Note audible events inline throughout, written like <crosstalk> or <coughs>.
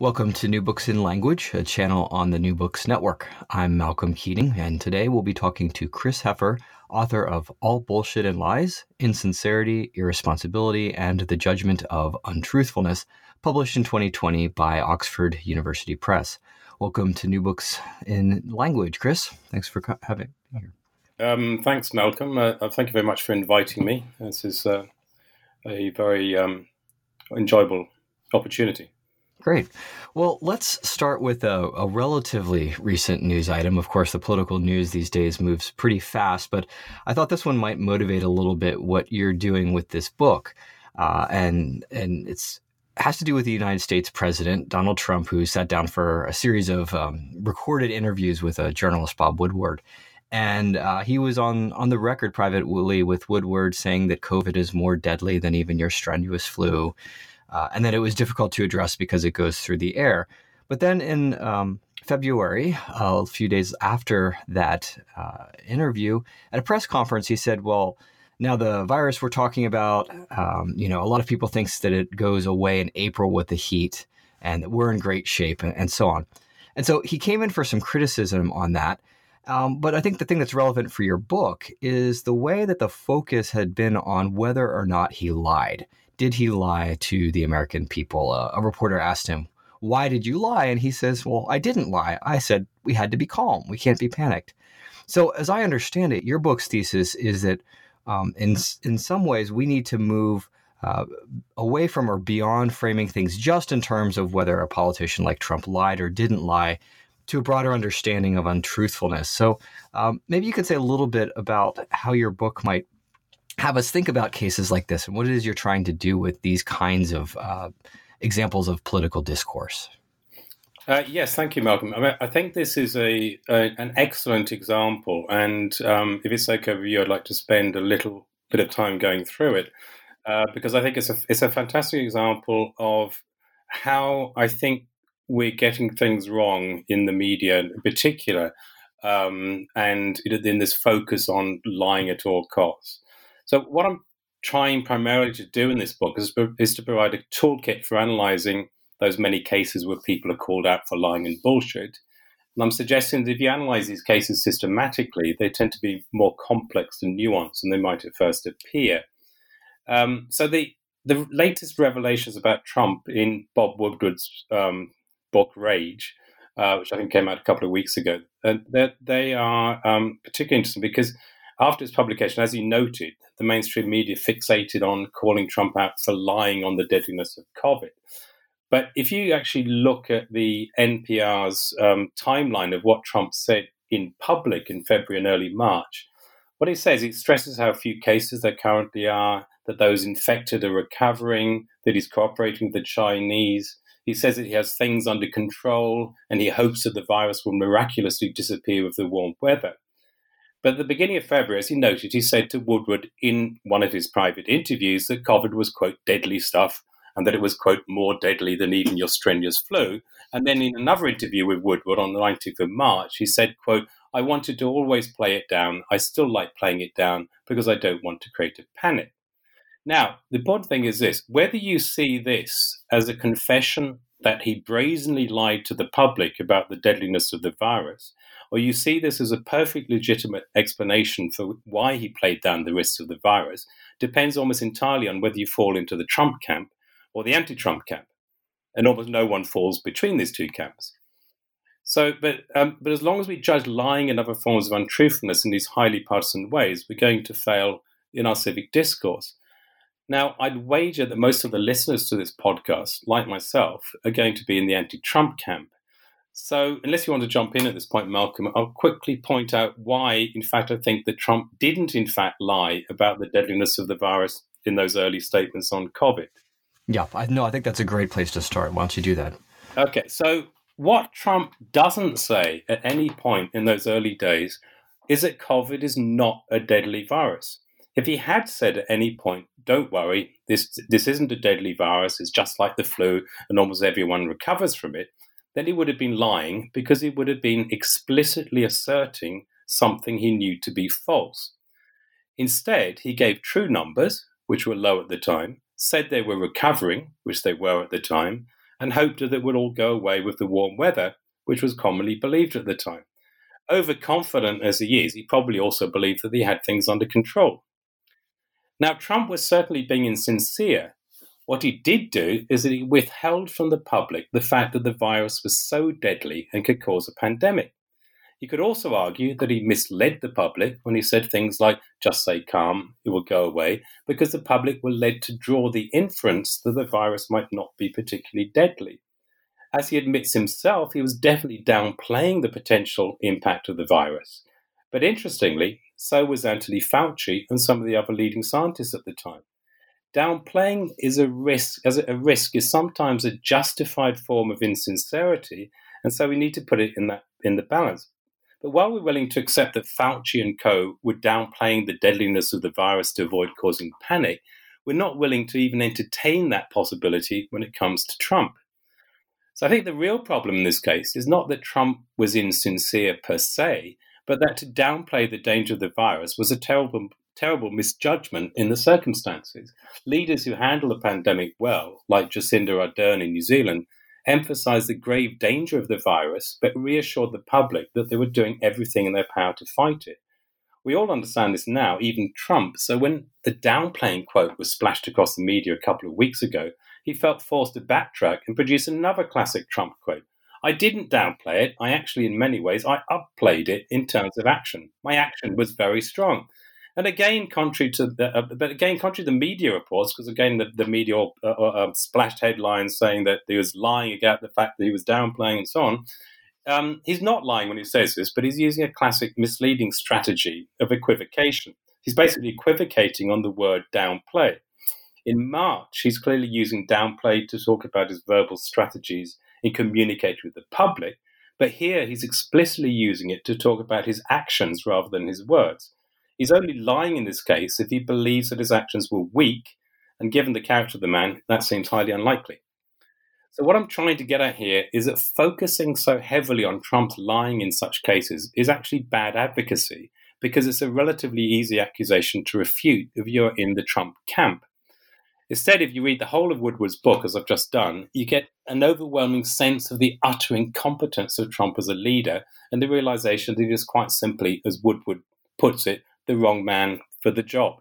Welcome to New Books in Language, a channel on the New Books Network. I'm Malcolm Keating, and today we'll be talking to Chris Heffer, author of All Bullshit and Lies Insincerity, Irresponsibility, and the Judgment of Untruthfulness, published in 2020 by Oxford University Press. Welcome to New Books in Language, Chris. Thanks for having me here. Um, thanks, Malcolm. Uh, uh, thank you very much for inviting me. This is uh, a very um, enjoyable opportunity. Great. Well, let's start with a, a, relatively recent news item. Of course, the political news these days moves pretty fast, but I thought this one might motivate a little bit what you're doing with this book, uh, and and it's has to do with the United States President Donald Trump, who sat down for a series of um, recorded interviews with a journalist Bob Woodward. And uh, he was on, on the record privately with Woodward saying that COVID is more deadly than even your strenuous flu uh, and that it was difficult to address because it goes through the air. But then in um, February, uh, a few days after that uh, interview, at a press conference, he said, "Well, now the virus we're talking about, um, you know, a lot of people thinks that it goes away in April with the heat, and that we're in great shape, and, and so on." And so he came in for some criticism on that. Um, but I think the thing that's relevant for your book is the way that the focus had been on whether or not he lied did he lie to the American people? Uh, a reporter asked him, Why did you lie? And he says, Well, I didn't lie. I said we had to be calm. We can't be panicked. So, as I understand it, your book's thesis is that um, in, in some ways we need to move uh, away from or beyond framing things just in terms of whether a politician like Trump lied or didn't lie to a broader understanding of untruthfulness. So, um, maybe you could say a little bit about how your book might have us think about cases like this and what it is you're trying to do with these kinds of uh, examples of political discourse. Uh, yes, thank you, Malcolm. I, mean, I think this is a, a, an excellent example, and um, if it's okay with you, I'd like to spend a little bit of time going through it uh, because I think it's a it's a fantastic example of how I think we're getting things wrong in the media, in particular, um, and in this focus on lying at all costs. So, what I'm trying primarily to do in this book is, is to provide a toolkit for analyzing those many cases where people are called out for lying and bullshit. And I'm suggesting that if you analyze these cases systematically, they tend to be more complex and nuanced than they might at first appear. Um, so the the latest revelations about Trump in Bob Woodward's um, book Rage, uh, which I think came out a couple of weeks ago, uh, they are um, particularly interesting because after its publication, as you noted, the mainstream media fixated on calling Trump out for lying on the deadliness of COVID. But if you actually look at the NPR's um, timeline of what Trump said in public in February and early March, what he says, it stresses how few cases there currently are, that those infected are recovering, that he's cooperating with the Chinese. He says that he has things under control and he hopes that the virus will miraculously disappear with the warm weather. But at the beginning of February, as he noted, he said to Woodward in one of his private interviews that COVID was, quote, deadly stuff and that it was, quote, more deadly than even your strenuous flu. And then in another interview with Woodward on the 19th of March, he said, quote, I wanted to always play it down. I still like playing it down because I don't want to create a panic. Now, the important thing is this whether you see this as a confession that he brazenly lied to the public about the deadliness of the virus, or you see this as a perfectly legitimate explanation for why he played down the risks of the virus, depends almost entirely on whether you fall into the Trump camp or the anti Trump camp. And almost no one falls between these two camps. So, but, um, but as long as we judge lying and other forms of untruthfulness in these highly partisan ways, we're going to fail in our civic discourse. Now, I'd wager that most of the listeners to this podcast, like myself, are going to be in the anti Trump camp. So, unless you want to jump in at this point, Malcolm, I'll quickly point out why, in fact, I think that Trump didn't, in fact, lie about the deadliness of the virus in those early statements on COVID. Yeah, I no, I think that's a great place to start. Why don't you do that? Okay, so what Trump doesn't say at any point in those early days is that COVID is not a deadly virus. If he had said at any point, "Don't worry, this this isn't a deadly virus; it's just like the flu, and almost everyone recovers from it," then he would have been lying because he would have been explicitly asserting something he knew to be false. Instead, he gave true numbers, which were low at the time, said they were recovering, which they were at the time, and hoped that it would all go away with the warm weather, which was commonly believed at the time. Overconfident as he is, he probably also believed that he had things under control. Now, Trump was certainly being insincere. What he did do is that he withheld from the public the fact that the virus was so deadly and could cause a pandemic. You could also argue that he misled the public when he said things like, just stay calm, it will go away, because the public were led to draw the inference that the virus might not be particularly deadly. As he admits himself, he was definitely downplaying the potential impact of the virus. But interestingly, so was Anthony Fauci and some of the other leading scientists at the time. Downplaying is a risk, as a risk is sometimes a justified form of insincerity, and so we need to put it in that in the balance. But while we're willing to accept that Fauci and co were downplaying the deadliness of the virus to avoid causing panic, we're not willing to even entertain that possibility when it comes to Trump. So I think the real problem in this case is not that Trump was insincere per se, but that to downplay the danger of the virus was a terrible, terrible misjudgment in the circumstances. Leaders who handle a pandemic well, like Jacinda Ardern in New Zealand, emphasized the grave danger of the virus, but reassured the public that they were doing everything in their power to fight it. We all understand this now, even Trump. So when the downplaying quote was splashed across the media a couple of weeks ago, he felt forced to backtrack and produce another classic Trump quote. I didn't downplay it. I actually, in many ways, I upplayed it in terms of action. My action was very strong. And again, contrary to the, uh, but again, contrary to the media reports, because again, the, the media uh, uh, um, splashed headlines saying that he was lying about the fact that he was downplaying and so on. Um, he's not lying when he says this, but he's using a classic misleading strategy of equivocation. He's basically equivocating on the word downplay. In March, he's clearly using downplay to talk about his verbal strategies in communicating with the public, but here he's explicitly using it to talk about his actions rather than his words. He's only lying in this case if he believes that his actions were weak, and given the character of the man, that seems highly unlikely. So, what I'm trying to get at here is that focusing so heavily on Trump's lying in such cases is actually bad advocacy because it's a relatively easy accusation to refute if you're in the Trump camp. Instead, if you read the whole of Woodward's book, as I've just done, you get an overwhelming sense of the utter incompetence of Trump as a leader and the realization that he is quite simply, as Woodward puts it, the wrong man for the job.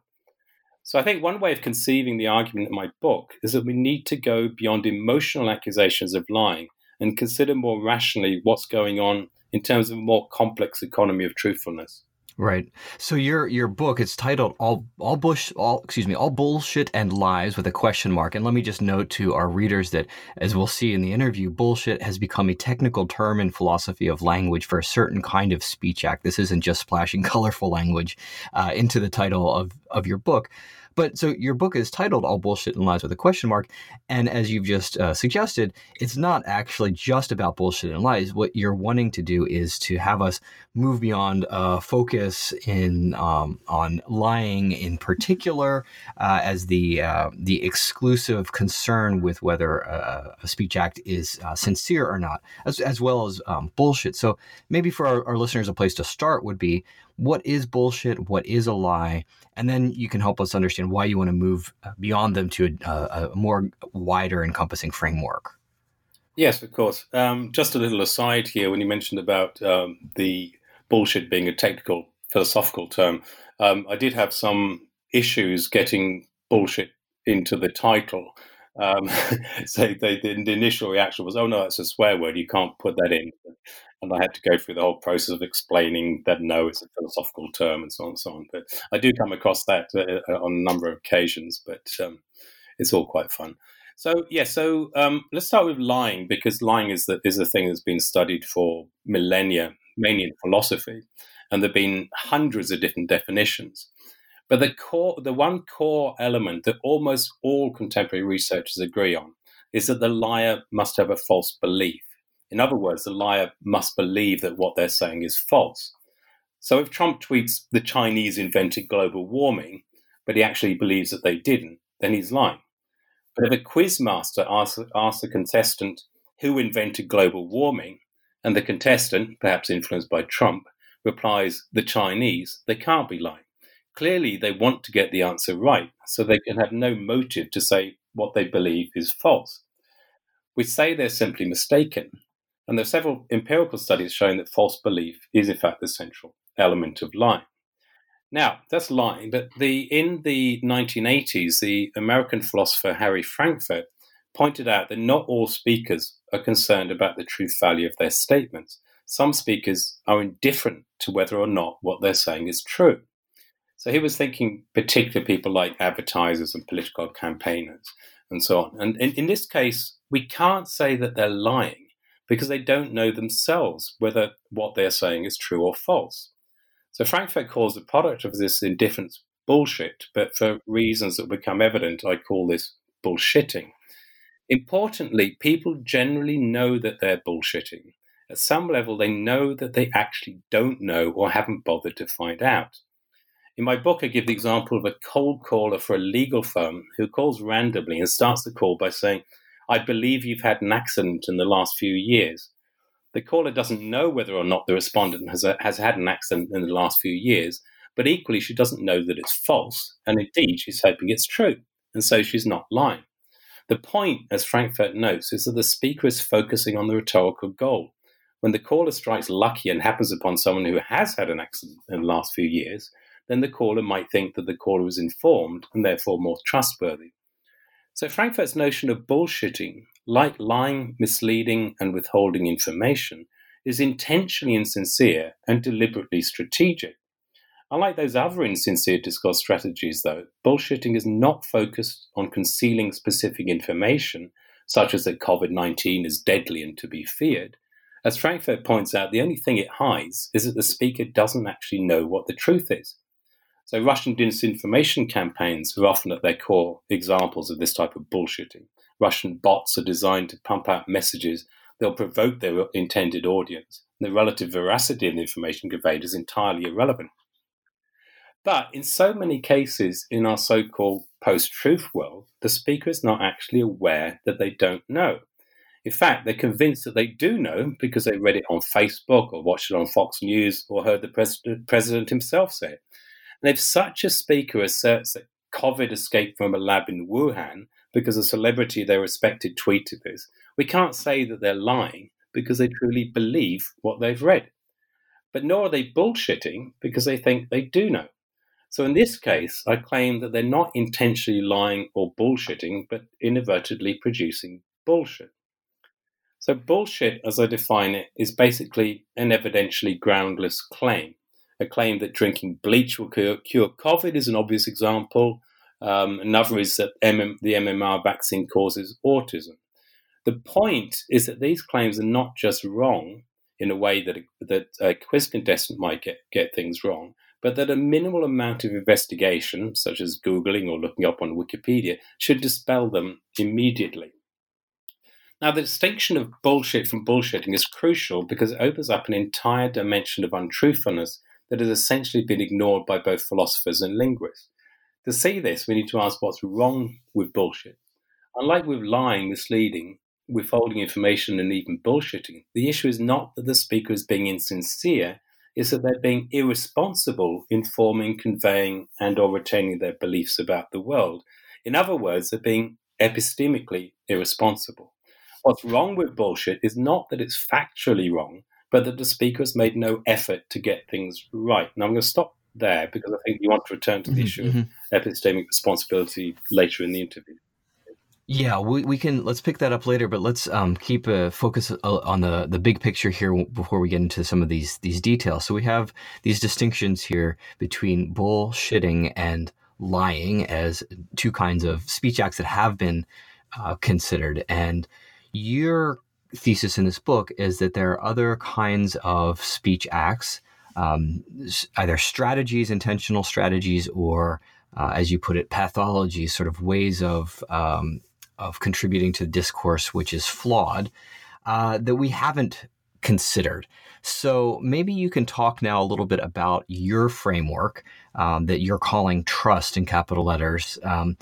So I think one way of conceiving the argument in my book is that we need to go beyond emotional accusations of lying and consider more rationally what's going on in terms of a more complex economy of truthfulness. Right. So your your book it's titled all all bush all excuse me all bullshit and lies with a question mark. And let me just note to our readers that as we'll see in the interview, bullshit has become a technical term in philosophy of language for a certain kind of speech act. This isn't just splashing <laughs> colorful language uh, into the title of of your book. But so your book is titled All Bullshit and Lies with a question mark. And as you've just uh, suggested, it's not actually just about bullshit and lies. What you're wanting to do is to have us move beyond uh, focus in um, on lying in particular uh, as the uh, the exclusive concern with whether a, a speech act is uh, sincere or not, as, as well as um, bullshit. So maybe for our, our listeners, a place to start would be what is bullshit, what is a lie, and then you can help us understand why you want to move uh, beyond them to a, a more wider encompassing framework. Yes, of course. Um, just a little aside here when you mentioned about um, the bullshit being a technical philosophical term, um, I did have some issues getting bullshit into the title. Um, <laughs> so the, the, initial reaction was, "Oh no, that's a swear word. You can't put that in." and I had to go through the whole process of explaining that no, it's a philosophical term and so on and so on. But I do come across that uh, uh, on a number of occasions, but um, it's all quite fun. So yeah, so um, let's start with lying because lying is the is a thing that's been studied for millennia, mainly in philosophy, and there've been hundreds of different definitions. But the core, the one core element that almost all contemporary researchers agree on is that the liar must have a false belief. In other words, the liar must believe that what they're saying is false. So if Trump tweets the Chinese invented global warming, but he actually believes that they didn't, then he's lying. But if a quizmaster asks, asks a contestant who invented global warming, and the contestant, perhaps influenced by Trump, replies the Chinese, they can't be lying. Clearly, they want to get the answer right, so they can have no motive to say what they believe is false. We say they're simply mistaken, and there are several empirical studies showing that false belief is, in fact, the central element of lying. Now, that's lying, but the, in the 1980s, the American philosopher Harry Frankfurt pointed out that not all speakers are concerned about the truth value of their statements. Some speakers are indifferent to whether or not what they're saying is true. So he was thinking particularly people like advertisers and political campaigners and so on. And in, in this case, we can't say that they're lying because they don't know themselves whether what they're saying is true or false. So Frankfurt calls the product of this indifference bullshit, but for reasons that become evident, I call this bullshitting. Importantly, people generally know that they're bullshitting. At some level, they know that they actually don't know or haven't bothered to find out. In my book, I give the example of a cold caller for a legal firm who calls randomly and starts the call by saying, I believe you've had an accident in the last few years. The caller doesn't know whether or not the respondent has, a, has had an accident in the last few years, but equally, she doesn't know that it's false, and indeed, she's hoping it's true, and so she's not lying. The point, as Frankfurt notes, is that the speaker is focusing on the rhetorical goal. When the caller strikes lucky and happens upon someone who has had an accident in the last few years, then the caller might think that the caller was informed and therefore more trustworthy. So Frankfurt's notion of bullshitting, like lying, misleading, and withholding information, is intentionally insincere and deliberately strategic. Unlike those other insincere discourse strategies, though, bullshitting is not focused on concealing specific information, such as that COVID 19 is deadly and to be feared. As Frankfurt points out, the only thing it hides is that the speaker doesn't actually know what the truth is. So Russian disinformation campaigns are often at their core examples of this type of bullshitting. Russian bots are designed to pump out messages they'll provoke their intended audience. And The relative veracity of the information conveyed is entirely irrelevant. But in so many cases in our so called post truth world, the speaker is not actually aware that they don't know. In fact, they're convinced that they do know because they read it on Facebook or watched it on Fox News or heard the president, president himself say it. And if such a speaker asserts that COVID escaped from a lab in Wuhan because a celebrity they respected tweeted this, we can't say that they're lying because they truly believe what they've read. But nor are they bullshitting because they think they do know. So in this case, I claim that they're not intentionally lying or bullshitting, but inadvertently producing bullshit. So bullshit, as I define it, is basically an evidentially groundless claim a claim that drinking bleach will cure, cure COVID is an obvious example. Um, another is that MM, the MMR vaccine causes autism. The point is that these claims are not just wrong in a way that a, that a quiz contestant might get, get things wrong, but that a minimal amount of investigation, such as Googling or looking up on Wikipedia, should dispel them immediately. Now, the distinction of bullshit from bullshitting is crucial because it opens up an entire dimension of untruthfulness that has essentially been ignored by both philosophers and linguists. To see this, we need to ask what's wrong with bullshit. Unlike with lying, misleading, withholding information, and even bullshitting, the issue is not that the speaker is being insincere, it's that they're being irresponsible in forming, conveying, and or retaining their beliefs about the world. In other words, they're being epistemically irresponsible. What's wrong with bullshit is not that it's factually wrong, but that the speaker has made no effort to get things right. Now, I'm going to stop there because I think you want to return to the mm-hmm, issue mm-hmm. of epistemic responsibility later in the interview. Yeah, we, we can let's pick that up later, but let's um, keep a focus uh, on the the big picture here before we get into some of these these details. So we have these distinctions here between bullshitting and lying as two kinds of speech acts that have been uh, considered, and you're thesis in this book is that there are other kinds of speech acts um, either strategies, intentional strategies, or uh, as you put it, pathologies, sort of ways of um, of contributing to discourse which is flawed uh, that we haven't considered. So maybe you can talk now a little bit about your framework um, that you're calling trust in capital letters, um,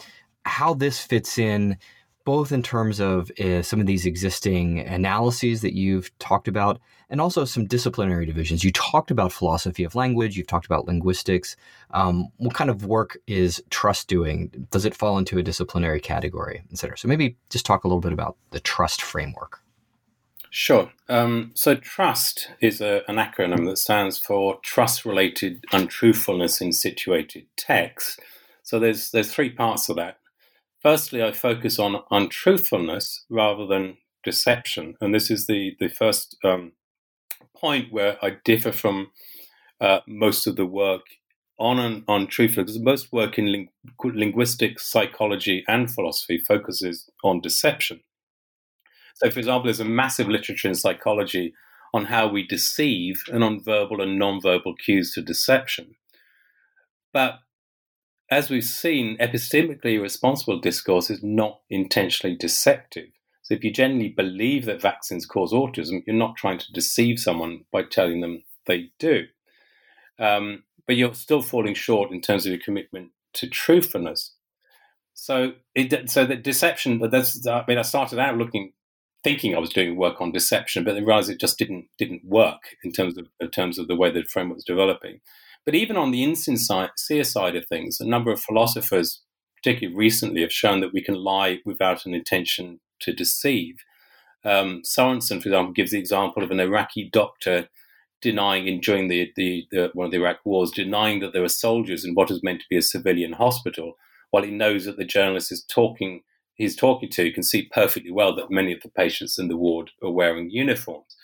how this fits in both in terms of uh, some of these existing analyses that you've talked about and also some disciplinary divisions. You talked about philosophy of language, you've talked about linguistics. Um, what kind of work is trust doing? Does it fall into a disciplinary category, et cetera? So maybe just talk a little bit about the trust framework. Sure. Um, so, trust is a, an acronym that stands for trust related untruthfulness in situated text. So, there's, there's three parts of that. Firstly, I focus on untruthfulness rather than deception. And this is the, the first um, point where I differ from uh, most of the work on on truthfulness. Most work in ling- linguistics, psychology, and philosophy focuses on deception. So, for example, there's a massive literature in psychology on how we deceive and on verbal and non-verbal cues to deception. But as we've seen, epistemically responsible discourse is not intentionally deceptive. So if you genuinely believe that vaccines cause autism, you're not trying to deceive someone by telling them they do. Um, but you're still falling short in terms of your commitment to truthfulness. So, it, so the deception. That's. I mean, I started out looking, thinking I was doing work on deception, but I realized it just didn't didn't work in terms of in terms of the way the framework was developing. But even on the insincere side of things, a number of philosophers, particularly recently, have shown that we can lie without an intention to deceive. Um, Sorensen, for example, gives the example of an Iraqi doctor denying, during the, the, the, one of the Iraq wars, denying that there were soldiers in what is meant to be a civilian hospital, while he knows that the journalist is talking he's talking to can see perfectly well that many of the patients in the ward are wearing uniforms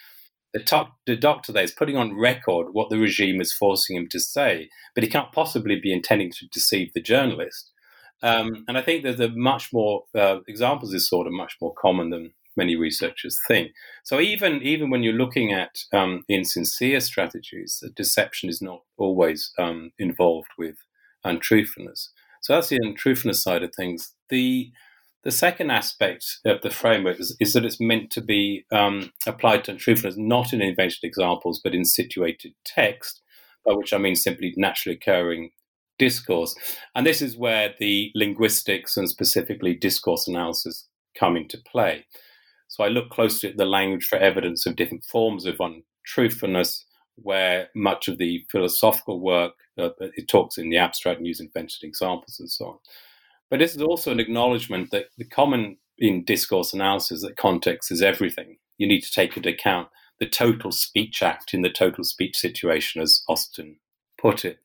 the, to- the doctor there is putting on record what the regime is forcing him to say, but he can't possibly be intending to deceive the journalist. Um, and I think that the much more uh, examples of this sort of much more common than many researchers think. So even even when you're looking at um, insincere strategies, deception is not always um, involved with untruthfulness. So that's the untruthfulness side of things. The the second aspect of the framework is, is that it's meant to be um, applied to truthfulness not in invented examples, but in situated text, by which I mean simply naturally occurring discourse. And this is where the linguistics and specifically discourse analysis come into play. So I look closely at the language for evidence of different forms of untruthfulness, where much of the philosophical work uh, it talks in the abstract and using invented examples and so on. But this is also an acknowledgement that the common in discourse analysis that context is everything. You need to take into account the total speech act in the total speech situation, as Austin put it.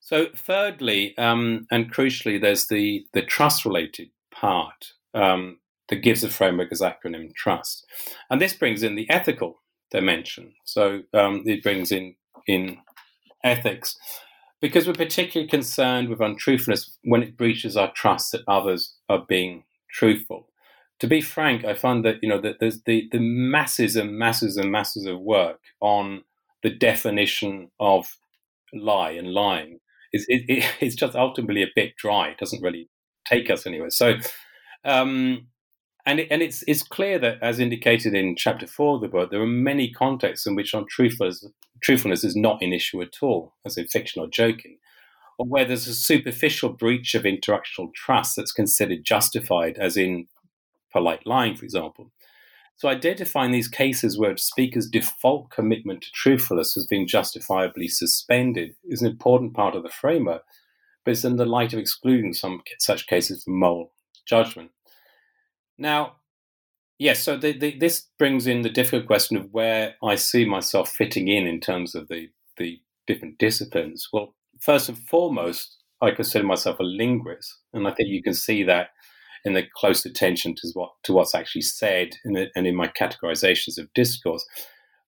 So, thirdly, um, and crucially, there's the, the trust related part um, that gives the framework as acronym trust. And this brings in the ethical dimension. So, um, it brings in, in ethics because we're particularly concerned with untruthfulness when it breaches our trust that others are being truthful. To be frank, I find that you know that there's the, the masses and masses and masses of work on the definition of lie and lying is it, it, <laughs> it's just ultimately a bit dry. It doesn't really take us anywhere. So, um, and it, and it's it's clear that, as indicated in chapter four of the book, there are many contexts in which untruthfulness truthfulness is not an issue at all, as in fiction or joking, or where there's a superficial breach of interactional trust that's considered justified, as in polite lying, for example. So, identifying these cases where a speakers' default commitment to truthfulness has been justifiably suspended is an important part of the framework, but it's in the light of excluding some such cases from moral judgment. Now, yes, so the, the, this brings in the difficult question of where I see myself fitting in in terms of the, the different disciplines. Well, first and foremost, I consider myself a linguist, and I think you can see that in the close attention to what to what's actually said the, and in my categorizations of discourse.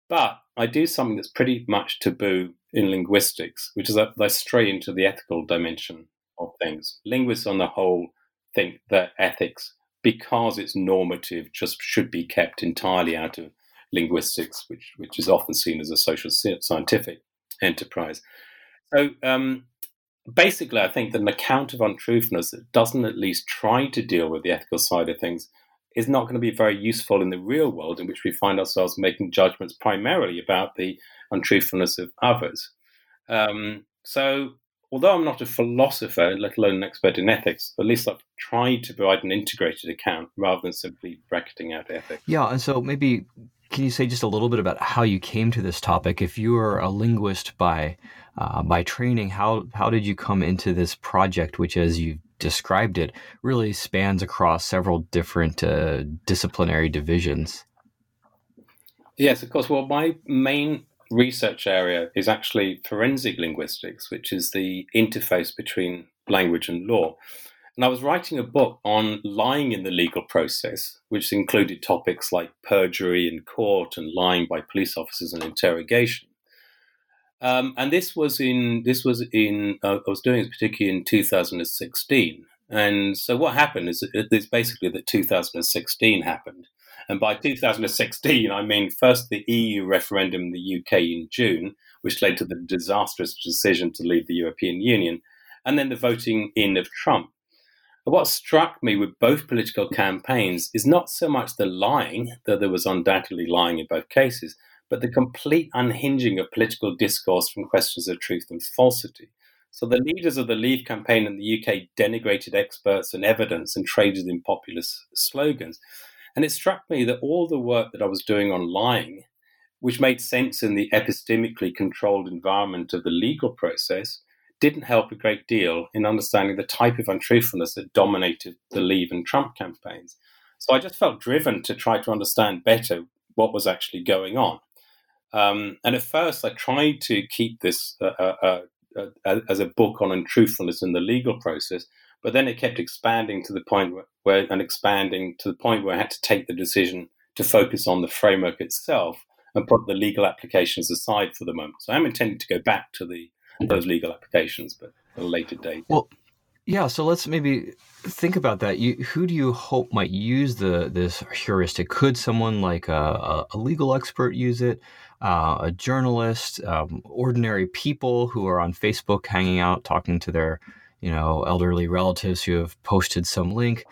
But I do something that's pretty much taboo in linguistics, which is that I stray into the ethical dimension of things. Linguists, on the whole, think that ethics because it's normative, just should be kept entirely out of linguistics, which which is often seen as a social scientific enterprise. So um, basically, I think that an account of untruthfulness that doesn't at least try to deal with the ethical side of things is not going to be very useful in the real world in which we find ourselves making judgments primarily about the untruthfulness of others. Um, so, although I'm not a philosopher, let alone an expert in ethics, at least I've tried to provide an integrated account rather than simply bracketing out ethics. Yeah, and so maybe can you say just a little bit about how you came to this topic? If you are a linguist by uh, by training, how how did you come into this project, which, as you described it, really spans across several different uh, disciplinary divisions? Yes, of course. Well, my main research area is actually forensic linguistics, which is the interface between language and law. And I was writing a book on lying in the legal process, which included topics like perjury in court and lying by police officers in interrogation. Um, and this was in this was in uh, I was doing this particularly in 2016. And so what happened is it's basically that 2016 happened. And by 2016, I mean first the EU referendum in the UK in June, which led to the disastrous decision to leave the European Union, and then the voting in of Trump. What struck me with both political campaigns is not so much the lying, though there was undoubtedly lying in both cases, but the complete unhinging of political discourse from questions of truth and falsity. So the leaders of the Leave campaign in the UK denigrated experts and evidence and traded in populist slogans. And it struck me that all the work that I was doing on lying, which made sense in the epistemically controlled environment of the legal process, didn't help a great deal in understanding the type of untruthfulness that dominated the Leave and Trump campaigns. So I just felt driven to try to understand better what was actually going on. Um, and at first, I tried to keep this uh, uh, uh, uh, as a book on untruthfulness in the legal process, but then it kept expanding to the point where, and expanding to the point where I had to take the decision to focus on the framework itself and put the legal applications aside for the moment. So I'm intending to go back to the those legal applications, but at a later date. Well, yeah. So let's maybe think about that. You, who do you hope might use the this heuristic? Could someone like a, a legal expert use it? uh, a journalist, um, ordinary people who are on Facebook hanging out, talking to their, you know, elderly relatives who have posted some link.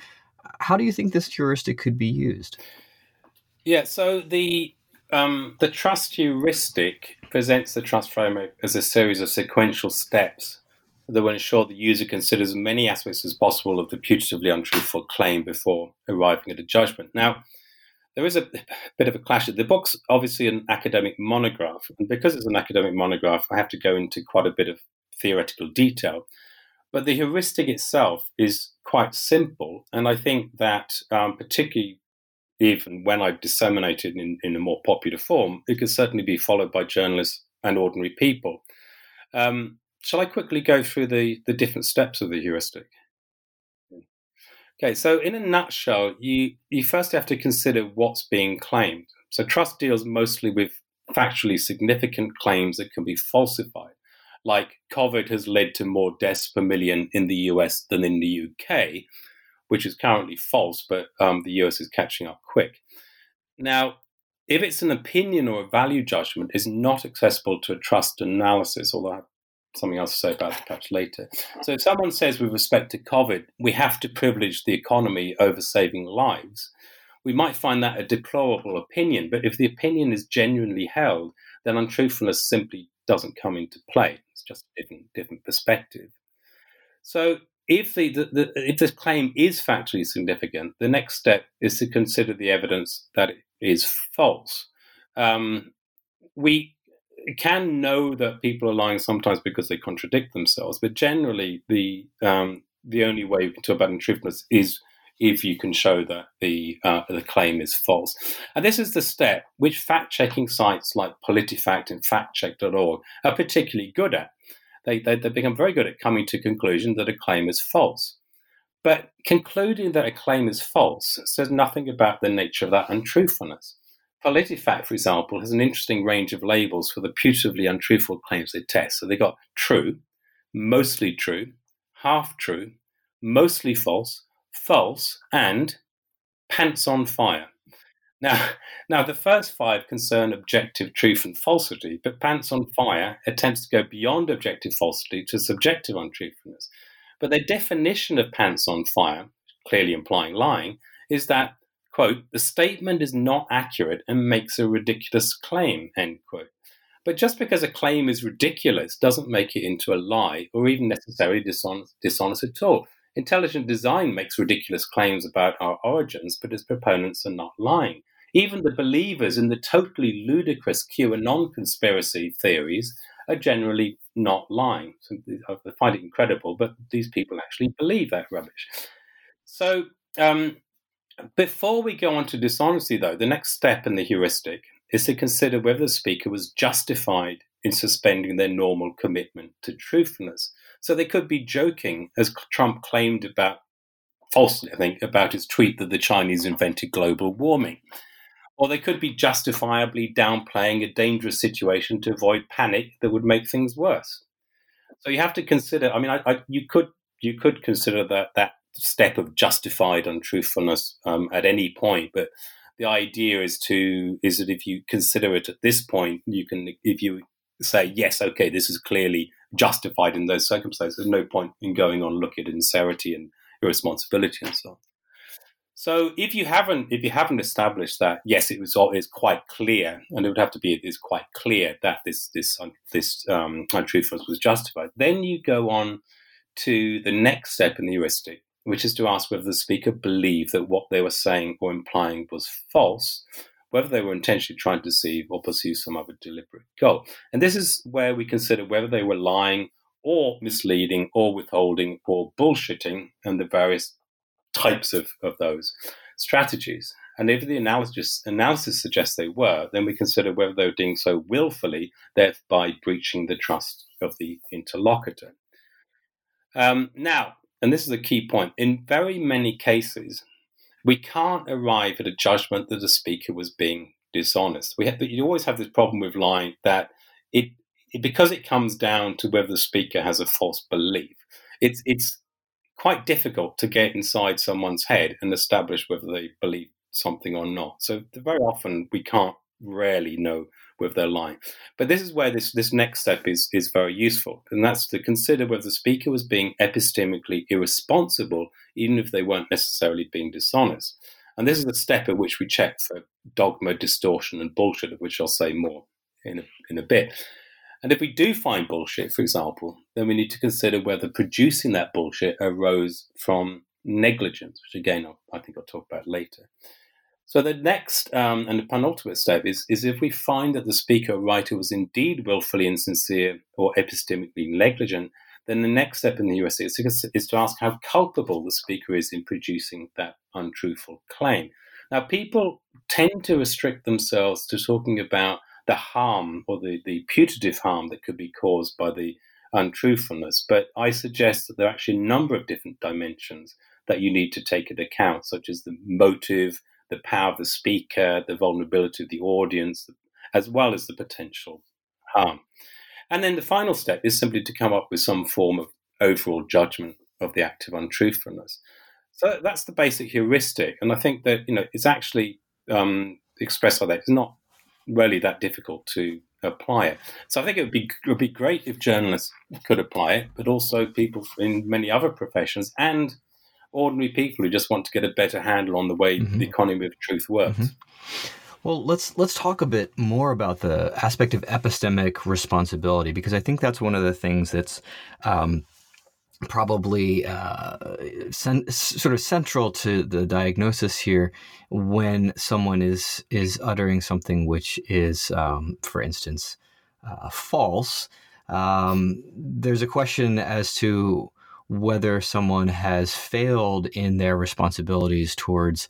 How do you think this heuristic could be used? Yeah, so the um, the trust heuristic presents the trust framework as a series of sequential steps that will ensure the user considers as many aspects as possible of the putatively untruthful claim before arriving at a judgment. Now, there is a <sighs> bit of a clash. The book's obviously an academic monograph, and because it's an academic monograph, I have to go into quite a bit of theoretical detail. But the heuristic itself is quite simple, and I think that um, particularly even when I've disseminated in, in a more popular form, it could certainly be followed by journalists and ordinary people. Um, shall I quickly go through the, the different steps of the heuristic? Okay, so in a nutshell, you, you first have to consider what's being claimed. So trust deals mostly with factually significant claims that can be falsified, like COVID has led to more deaths per million in the US than in the UK, which is currently false, but um, the US is catching up quick. Now, if it's an opinion or a value judgment, is not accessible to a trust analysis, although I have something else to say about it perhaps later. So if someone says with respect to COVID, we have to privilege the economy over saving lives, we might find that a deplorable opinion. But if the opinion is genuinely held, then untruthfulness simply doesn't come into play. Just a different, different perspective. So if the, the, the, if this claim is factually significant, the next step is to consider the evidence that it is false. Um, we can know that people are lying sometimes because they contradict themselves, but generally the um, the only way talk about untruthfulness is if you can show that the uh, the claim is false. And this is the step which fact checking sites like PolitiFact and FactCheck.org are particularly good at. They, they, they become very good at coming to conclusion that a claim is false. But concluding that a claim is false says nothing about the nature of that untruthfulness. PolitiFact, for example, has an interesting range of labels for the putatively untruthful claims they test. So they got true, mostly true, half true, mostly false, false, and pants on fire. Now, <laughs> now the first five concern objective truth and falsity, but Pants on Fire attempts to go beyond objective falsity to subjective untruthfulness. But the definition of Pants on Fire, clearly implying lying, is that, quote, the statement is not accurate and makes a ridiculous claim, end quote. But just because a claim is ridiculous doesn't make it into a lie or even necessarily dishonest, dishonest at all. Intelligent design makes ridiculous claims about our origins, but its proponents are not lying. Even the believers in the totally ludicrous QAnon conspiracy theories are generally not lying. So I find it incredible, but these people actually believe that rubbish. So, um, before we go on to dishonesty, though, the next step in the heuristic is to consider whether the speaker was justified in suspending their normal commitment to truthfulness. So they could be joking, as Trump claimed about, falsely, I think, about his tweet that the Chinese invented global warming. Or they could be justifiably downplaying a dangerous situation to avoid panic that would make things worse. So you have to consider. I mean, I, I, you could you could consider that that step of justified untruthfulness um, at any point, but the idea is to is that if you consider it at this point, you can if you say yes, okay, this is clearly justified in those circumstances. There's no point in going on looking at sincerity and irresponsibility and so on. So if you haven't if you haven't established that, yes, it was it's quite clear, and it would have to be it's quite clear that this this this um, untruthfulness was justified. Then you go on to the next step in the heuristic, which is to ask whether the speaker believed that what they were saying or implying was false, whether they were intentionally trying to deceive or pursue some other deliberate goal. And this is where we consider whether they were lying or misleading or withholding or bullshitting and the various types of, of those strategies. And if the analysis, analysis suggests they were, then we consider whether they were doing so willfully, thereby breaching the trust of the interlocutor. Um, now, and this is a key point, in very many cases, we can't arrive at a judgment that the speaker was being dishonest. We have, you always have this problem with lying that it, it because it comes down to whether the speaker has a false belief. It's it's quite difficult to get inside someone's head and establish whether they believe something or not. So very often we can't rarely know whether they're lying. But this is where this, this next step is, is very useful, and that's to consider whether the speaker was being epistemically irresponsible, even if they weren't necessarily being dishonest. And this is the step at which we check for dogma, distortion, and bullshit, of which I'll say more in a, in a bit. And if we do find bullshit, for example, then we need to consider whether producing that bullshit arose from negligence, which again, I'll, i think I'll talk about later. So the next um, and the penultimate step is, is if we find that the speaker or writer was indeed willfully insincere or epistemically negligent, then the next step in the USC is, is to ask how culpable the speaker is in producing that untruthful claim. Now, people tend to restrict themselves to talking about the harm or the, the putative harm that could be caused by the untruthfulness. But I suggest that there are actually a number of different dimensions that you need to take into account, such as the motive, the power of the speaker, the vulnerability of the audience, as well as the potential harm. And then the final step is simply to come up with some form of overall judgment of the act of untruthfulness. So that's the basic heuristic, and I think that you know it's actually um, expressed like that. It's not really that difficult to apply it. So I think it would be it would be great if journalists could apply it, but also people in many other professions and ordinary people who just want to get a better handle on the way mm-hmm. the economy of truth works. Mm-hmm. Well, let's let's talk a bit more about the aspect of epistemic responsibility because I think that's one of the things that's um, probably uh, sen- sort of central to the diagnosis here when someone is is uttering something which is, um, for instance, uh, false. Um, there's a question as to whether someone has failed in their responsibilities towards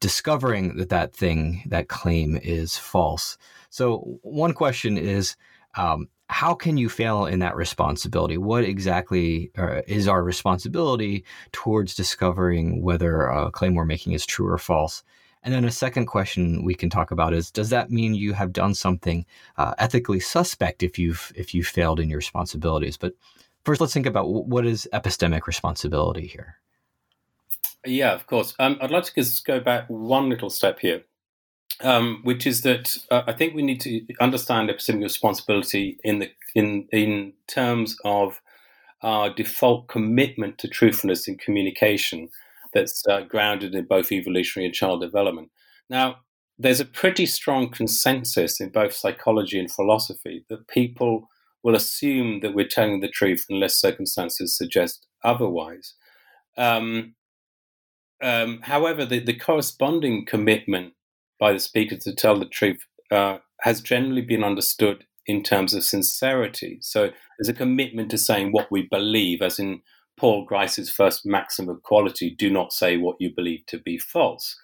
discovering that that thing, that claim, is false. So one question is. Um, how can you fail in that responsibility? What exactly uh, is our responsibility towards discovering whether a claim we're making is true or false? And then a second question we can talk about is: Does that mean you have done something uh, ethically suspect if you've if you failed in your responsibilities? But first, let's think about what is epistemic responsibility here. Yeah, of course. Um, I'd like to just go back one little step here um, which is that uh, I think we need to understand epistemic responsibility in the in in terms of our default commitment to truthfulness in communication that's uh, grounded in both evolutionary and child development. Now, there's a pretty strong consensus in both psychology and philosophy that people will assume that we're telling the truth unless circumstances suggest otherwise. Um, um, however, the, the, corresponding commitment by the speaker to tell the truth uh, has generally been understood in terms of sincerity. So there's a commitment to saying what we believe, as in Paul Grice's first maxim of quality do not say what you believe to be false.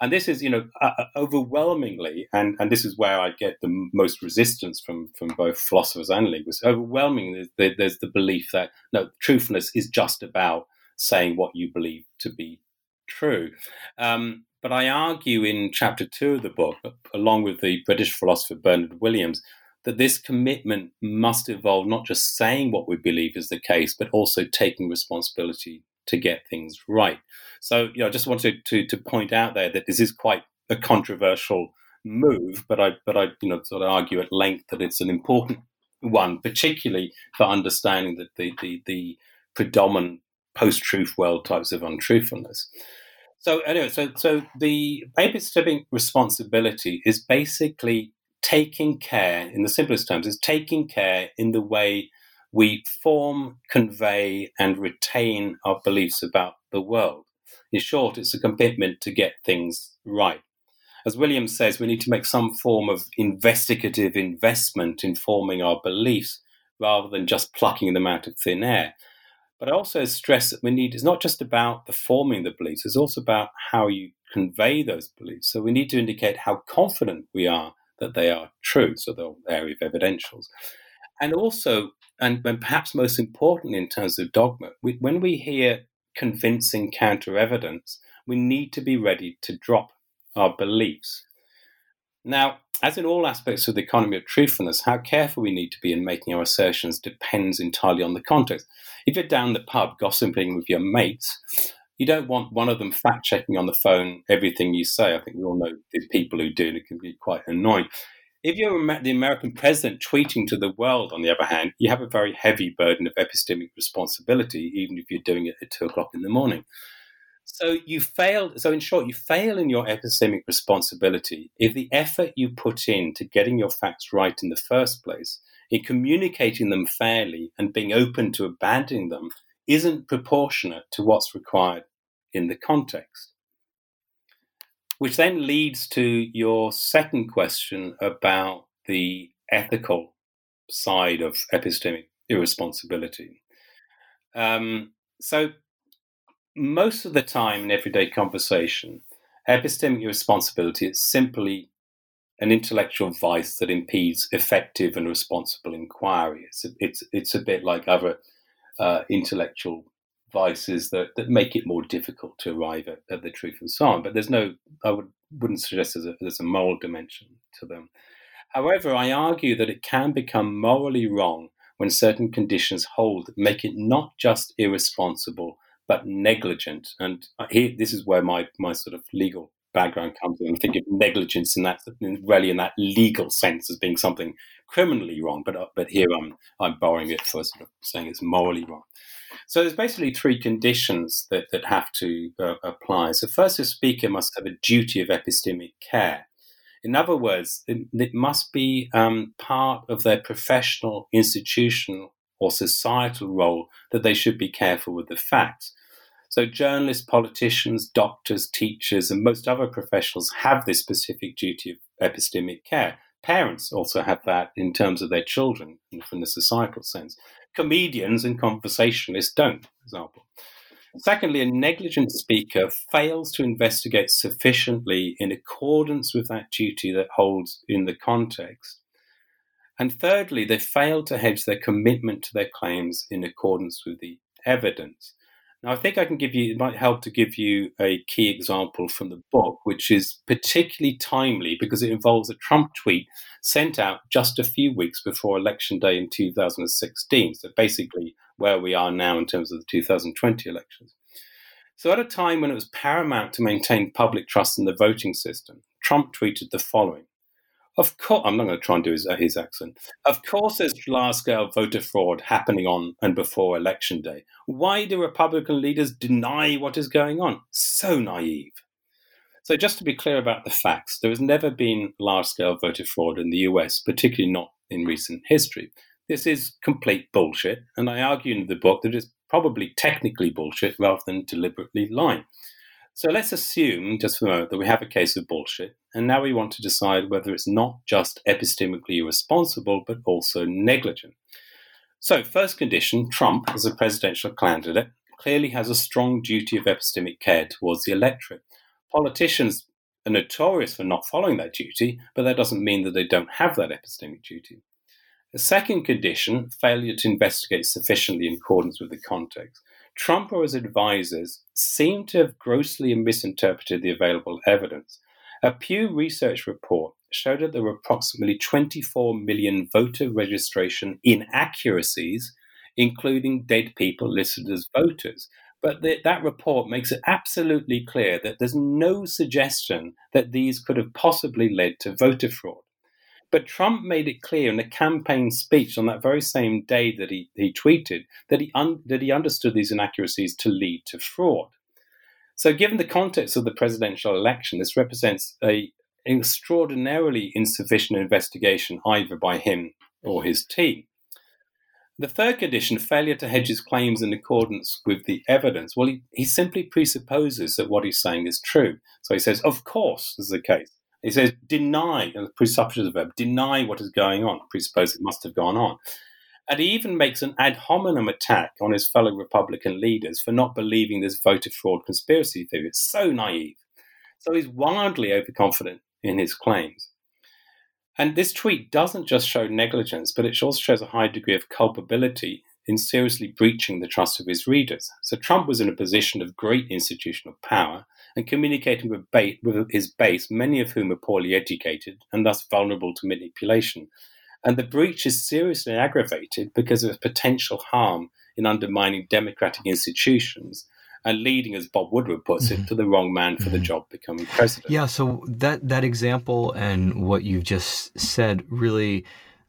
And this is, you know, uh, uh, overwhelmingly, and, and this is where I get the most resistance from, from both philosophers and linguists. Overwhelmingly, there's the belief that no, truthfulness is just about saying what you believe to be true. Um, but I argue in chapter two of the book, along with the British philosopher Bernard Williams, that this commitment must involve not just saying what we believe is the case, but also taking responsibility to get things right. So, you know, I just wanted to to point out there that this is quite a controversial move, but I but I you know sort of argue at length that it's an important one, particularly for understanding that the the, the predominant post-truth world types of untruthfulness. So anyway, so so the epistemic responsibility is basically taking care, in the simplest terms, is taking care in the way we form, convey, and retain our beliefs about the world. In short, it's a commitment to get things right. As Williams says, we need to make some form of investigative investment in forming our beliefs rather than just plucking them out of thin air. But I also stress that we need, it's not just about the forming the beliefs, it's also about how you convey those beliefs. So we need to indicate how confident we are that they are true, so the area of evidentials. And also, and, and perhaps most importantly in terms of dogma, we, when we hear convincing counter evidence, we need to be ready to drop our beliefs. Now, as in all aspects of the economy of truthfulness, how careful we need to be in making our assertions depends entirely on the context. If you're down the pub gossiping with your mates, you don't want one of them fact checking on the phone everything you say. I think we all know there's people who do, and it can be quite annoying. If you're the American president tweeting to the world, on the other hand, you have a very heavy burden of epistemic responsibility, even if you're doing it at two o'clock in the morning. So you fail. So in short, you fail in your epistemic responsibility if the effort you put in to getting your facts right in the first place, in communicating them fairly and being open to abandoning them, isn't proportionate to what's required in the context. Which then leads to your second question about the ethical side of epistemic irresponsibility. Um, so, most of the time in everyday conversation, epistemic irresponsibility is simply an intellectual vice that impedes effective and responsible inquiry. It's, it's, it's a bit like other uh, intellectual vices that, that make it more difficult to arrive at, at, the truth and so on. But there's no, I would, wouldn't suggest there's a, there's a moral dimension to them. However, I argue that it can become morally wrong when certain conditions hold that make it not just irresponsible but negligent. And uh, here, this is where my, my sort of legal background comes in. I think of negligence in that really in that legal sense as being something criminally wrong, but uh, but here I'm I'm borrowing it for sort of saying it's morally wrong. So there's basically three conditions that that have to uh, apply. So first, the speaker must have a duty of epistemic care. In other words, it, it must be um, part of their professional, institutional, or societal role that they should be careful with the facts. So, journalists, politicians, doctors, teachers, and most other professionals have this specific duty of epistemic care. Parents also have that in terms of their children, from the societal sense. Comedians and conversationalists don't, for example. Secondly, a negligent speaker fails to investigate sufficiently in accordance with that duty that holds in the context. And thirdly, they fail to hedge their commitment to their claims in accordance with the evidence. Now, I think I can give you, it might help to give you a key example from the book, which is particularly timely because it involves a Trump tweet sent out just a few weeks before Election Day in 2016. So basically, where we are now in terms of the 2020 elections. So, at a time when it was paramount to maintain public trust in the voting system, Trump tweeted the following. Of course, I'm not going to try and do his, uh, his accent. Of course, there's large scale voter fraud happening on and before election day. Why do Republican leaders deny what is going on? So naive. So, just to be clear about the facts, there has never been large scale voter fraud in the US, particularly not in recent history. This is complete bullshit, and I argue in the book that it's probably technically bullshit rather than deliberately lying. So let's assume, just for a moment, that we have a case of bullshit, and now we want to decide whether it's not just epistemically irresponsible, but also negligent. So, first condition Trump, as a presidential candidate, clearly has a strong duty of epistemic care towards the electorate. Politicians are notorious for not following that duty, but that doesn't mean that they don't have that epistemic duty. The second condition, failure to investigate sufficiently in accordance with the context. Trump or his advisors seem to have grossly misinterpreted the available evidence. A Pew Research report showed that there were approximately 24 million voter registration inaccuracies, including dead people listed as voters. But the, that report makes it absolutely clear that there's no suggestion that these could have possibly led to voter fraud. But Trump made it clear in a campaign speech on that very same day that he, he tweeted that he, un, that he understood these inaccuracies to lead to fraud. So, given the context of the presidential election, this represents a extraordinarily insufficient investigation either by him or his team. The third condition, failure to hedge his claims in accordance with the evidence, well, he, he simply presupposes that what he's saying is true. So he says, of course, this is the case. He says, deny, and the presuppositive verb, deny what is going on, presuppose it must have gone on. And he even makes an ad hominem attack on his fellow Republican leaders for not believing this voter fraud conspiracy theory. It's so naive. So he's wildly overconfident in his claims. And this tweet doesn't just show negligence, but it also shows a high degree of culpability in seriously breaching the trust of his readers. So Trump was in a position of great institutional power and communicating with, with his base, many of whom are poorly educated and thus vulnerable to manipulation. And the breach is seriously aggravated because of potential harm in undermining democratic institutions and leading, as Bob Woodward puts mm-hmm. it, to the wrong man for mm-hmm. the job becoming president. Yeah, so that that example and what you've just said really,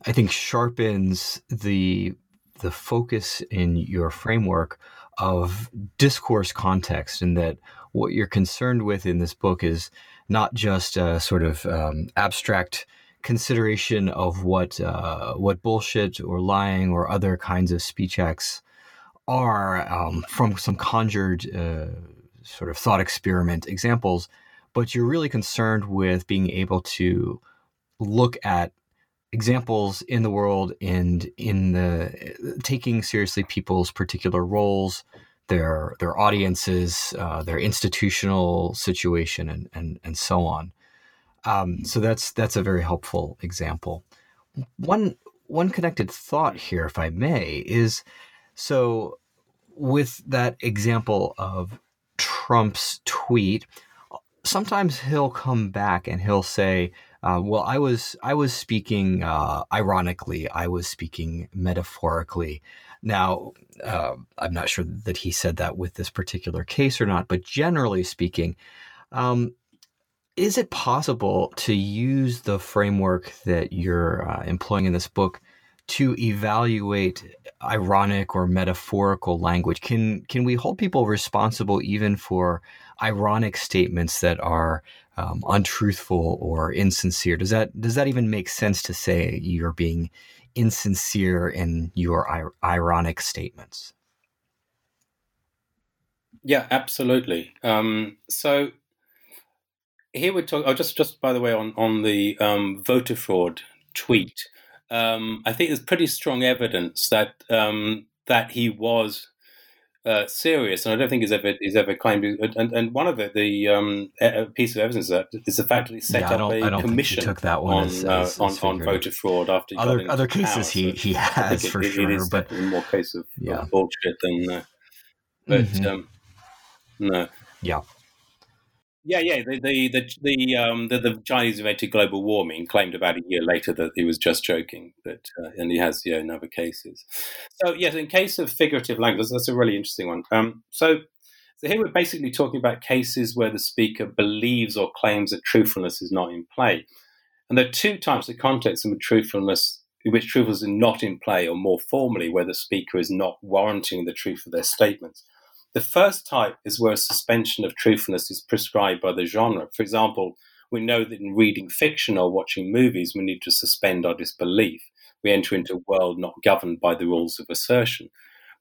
I think, sharpens the the focus in your framework of discourse context, and that what you're concerned with in this book is not just a sort of um, abstract consideration of what uh, what bullshit or lying or other kinds of speech acts are um, from some conjured uh, sort of thought experiment examples, but you're really concerned with being able to look at examples in the world and in the taking seriously people's particular roles, their their audiences, uh, their institutional situation, and and and so on. Um, so that's that's a very helpful example. One one connected thought here, if I may, is so with that example of Trump's tweet, sometimes he'll come back and he'll say, uh, "Well, I was I was speaking uh, ironically. I was speaking metaphorically." Now, uh, I'm not sure that he said that with this particular case or not, but generally speaking, um, is it possible to use the framework that you're uh, employing in this book to evaluate ironic or metaphorical language? Can can we hold people responsible even for ironic statements that are um, untruthful or insincere? Does that does that even make sense to say you're being insincere in your ir- ironic statements? Yeah, absolutely. Um, so here we're talking. Oh, just just by the way, on on the um, voter fraud tweet um, I think there's pretty strong evidence that um, that he was uh, serious, and I don't think he's ever he's ever claimed. And, and one of it, the um, piece of evidence that is the fact that he set yeah, up a commission took that one on, as, uh, as, on, on, voter fraud after other other cases he he has it, for it, sure, it is but more case of, yeah. of bullshit than. Uh, but mm-hmm. Um, no, yeah. Yeah, yeah. The the the the, um, the, the Chinese invented global warming claimed about a year later that he was just joking, but uh, and he has yeah in other cases. So yes, in case of figurative language, that's a really interesting one. Um, so So here we're basically talking about cases where the speaker believes or claims that truthfulness is not in play. And there are two types of contexts in which truthfulness, in which truthfulness is not in play, or more formally, where the speaker is not warranting the truth of their statements. The first type is where suspension of truthfulness is prescribed by the genre. For example, we know that in reading fiction or watching movies, we need to suspend our disbelief. We enter into a world not governed by the rules of assertion.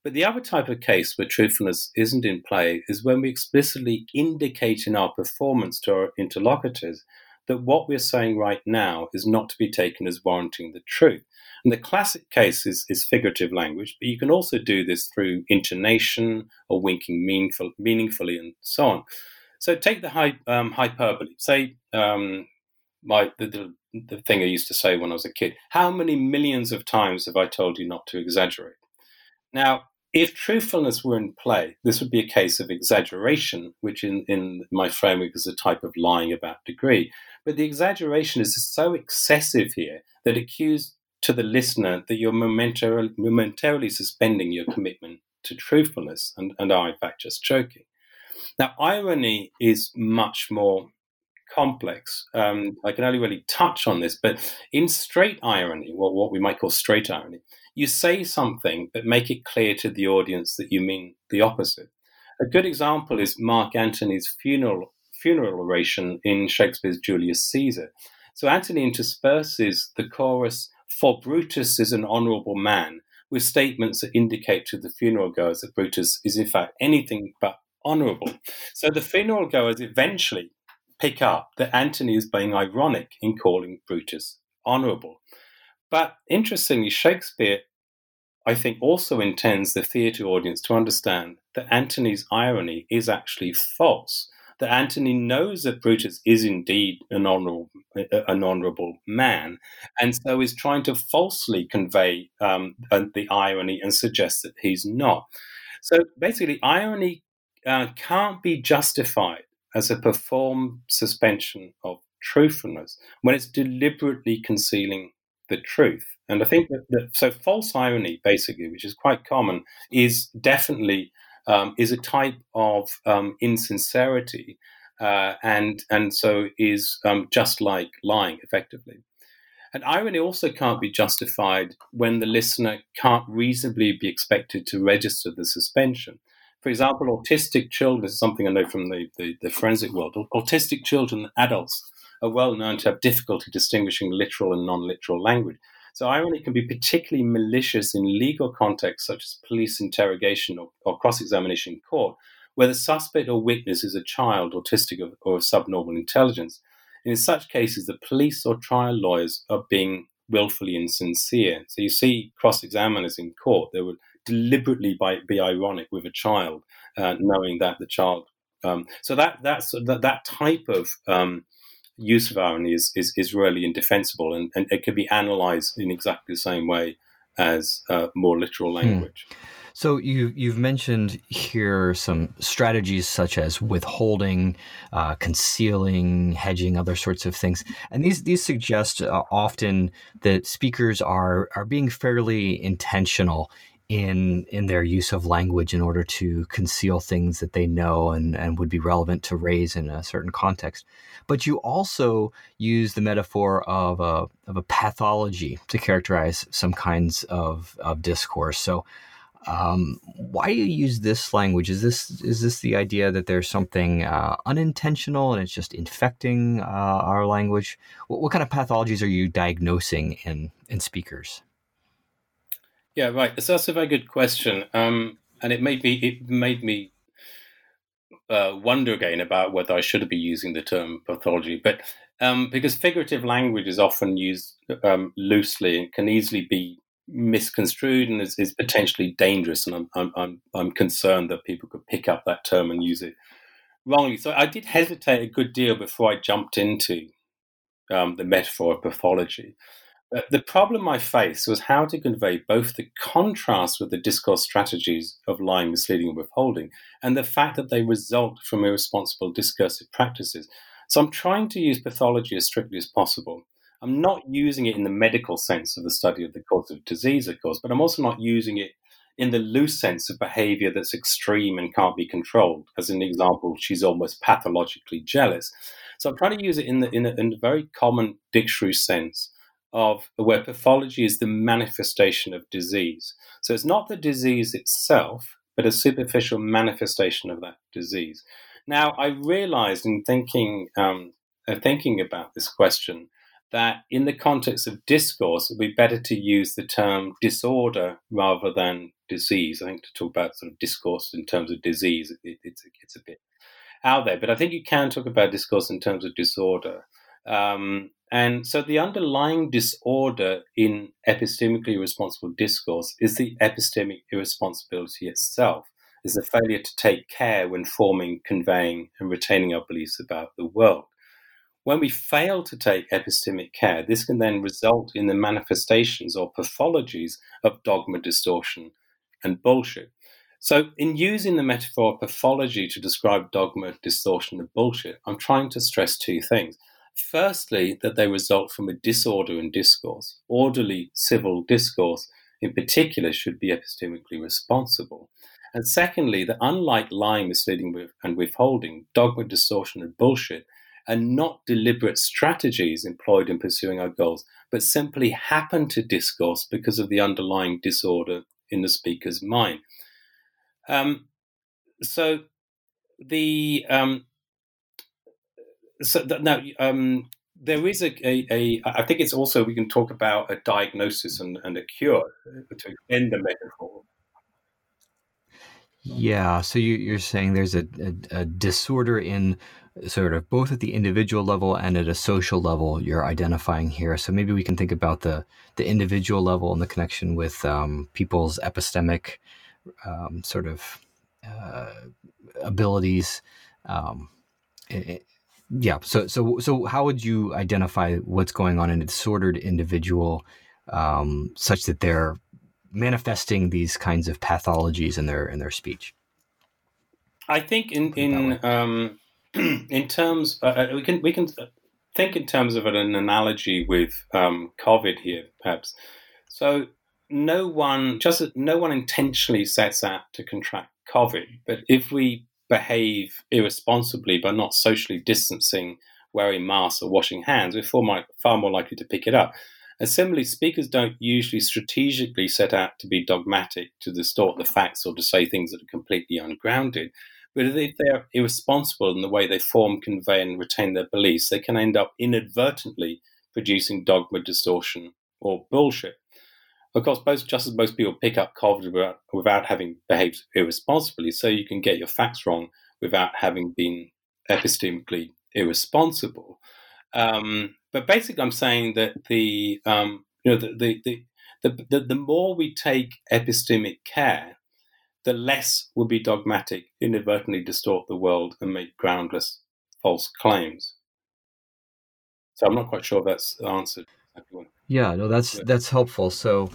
But the other type of case where truthfulness isn't in play is when we explicitly indicate in our performance to our interlocutors that what we're saying right now is not to be taken as warranting the truth. And the classic case is, is figurative language, but you can also do this through intonation or winking meaningful, meaningfully and so on. So take the hy, um, hyperbole. Say um, my the, the, the thing I used to say when I was a kid. How many millions of times have I told you not to exaggerate? Now, if truthfulness were in play, this would be a case of exaggeration, which in, in my framework is a type of lying about degree. But the exaggeration is so excessive here that it cues to the listener that you're momentarily, momentarily suspending your commitment to truthfulness and, and are in fact just joking. Now, irony is much more complex. Um, I can only really touch on this, but in straight irony, what, what we might call straight irony, you say something but make it clear to the audience that you mean the opposite. A good example is Mark Antony's funeral funeral oration in Shakespeare's Julius Caesar. So Antony intersperses the chorus, For Brutus is an honorable man, with statements that indicate to the funeral goers that Brutus is in fact anything but honorable. So the funeral goers eventually pick up that Antony is being ironic in calling Brutus honorable. But interestingly, Shakespeare, I think, also intends the theatre audience to understand that Antony's irony is actually false that Antony knows that Brutus is indeed an honorable, an honorable man, and so is trying to falsely convey um, the irony and suggest that he's not. So basically, irony uh, can't be justified as a performed suspension of truthfulness when it's deliberately concealing the truth. And I think that, so false irony, basically, which is quite common, is definitely um, is a type of um, insincerity, uh, and and so is um, just like lying, effectively. And irony also can't be justified when the listener can't reasonably be expected to register the suspension. For example, autistic children is something I know from the, the, the forensic world. Autistic children adults are well known to have difficulty distinguishing literal and non literal language. So irony can be particularly malicious in legal contexts such as police interrogation or, or cross examination in court, where the suspect or witness is a child, autistic, or, or of subnormal intelligence. And in such cases, the police or trial lawyers are being willfully insincere. So you see cross examiners in court, they would deliberately be ironic with a child, uh, knowing that the child. Um, so that that's that, that type of um, use of irony is, is, is really indefensible and, and it can be analyzed in exactly the same way as uh, more literal hmm. language. Hmm. So you you've mentioned here some strategies such as withholding, uh, concealing, hedging, other sorts of things, and these these suggest uh, often that speakers are are being fairly intentional in in their use of language in order to conceal things that they know and, and would be relevant to raise in a certain context. But you also use the metaphor of a of a pathology to characterize some kinds of, of discourse. So um, why do you use this language? Is this is this the idea that there's something uh, unintentional and it's just infecting uh, our language? What, what kind of pathologies are you diagnosing in in speakers? Yeah, right. So that's a very good question, um, and it made me it made me uh, wonder again about whether I should be using the term pathology, but um, because figurative language is often used um, loosely and can easily be misconstrued and is, is potentially dangerous, and I'm, I'm I'm I'm concerned that people could pick up that term and use it wrongly. So I did hesitate a good deal before I jumped into um, the metaphor of pathology. Uh, the problem I faced was how to convey both the contrast with the discourse strategies of lying, misleading, and withholding, and the fact that they result from irresponsible discursive practices. So I'm trying to use pathology as strictly as possible. I'm not using it in the medical sense of the study of the cause of disease, of course, but I'm also not using it in the loose sense of behavior that's extreme and can't be controlled. As an example, she's almost pathologically jealous. So I'm trying to use it in the in a, in a very common dictionary sense of where pathology is the manifestation of disease. So it's not the disease itself, but a superficial manifestation of that disease. Now, I realized in thinking um, uh, thinking about this question that in the context of discourse, it would be better to use the term disorder rather than disease. I think to talk about sort of discourse in terms of disease, it, it's, it's a bit out there. But I think you can talk about discourse in terms of disorder. Um, and so the underlying disorder in epistemically responsible discourse is the epistemic irresponsibility itself, is the failure to take care when forming, conveying, and retaining our beliefs about the world. When we fail to take epistemic care, this can then result in the manifestations or pathologies of dogma distortion and bullshit. So, in using the metaphor of pathology to describe dogma, distortion, and bullshit, I'm trying to stress two things. Firstly, that they result from a disorder in discourse. Orderly civil discourse, in particular, should be epistemically responsible. And secondly, that unlike lying, misleading, and withholding, dogma, distortion, and bullshit are not deliberate strategies employed in pursuing our goals, but simply happen to discourse because of the underlying disorder in the speaker's mind. Um, so the um, so now um, there is a, a, a I think it's also we can talk about a diagnosis and, and a cure to end the metaphor. Yeah, so you, are saying there's a, a, a, disorder in sort of both at the individual level and at a social level you're identifying here. So maybe we can think about the the individual level and the connection with um, people's epistemic um, sort of uh, abilities. Um, yeah. So so so how would you identify what's going on in a disordered individual, um, such that they're manifesting these kinds of pathologies in their in their speech? I think in in um, <clears throat> in terms uh, uh, we can we can think in terms of an analogy with um, COVID here, perhaps. So no one just no one intentionally sets out to contract COVID, but if we behave irresponsibly by not socially distancing, wearing masks, or washing hands, we're far more, likely to pick it up. And similarly, speakers don't usually strategically set out to be dogmatic, to distort the facts, or to say things that are completely ungrounded. But if they're irresponsible in the way they form, convey, and retain their beliefs, they can end up inadvertently producing dogma distortion or bullshit. Of course, most, just as most people pick up COVID without, without having behaved irresponsibly, so you can get your facts wrong without having been epistemically irresponsible. Um, but basically, I'm saying that the um, you know the the, the the, the more we take epistemic care, the less will be dogmatic, inadvertently distort the world, and make groundless false claims. So I'm not quite sure that's answered. Yeah, no, that's that's helpful. So,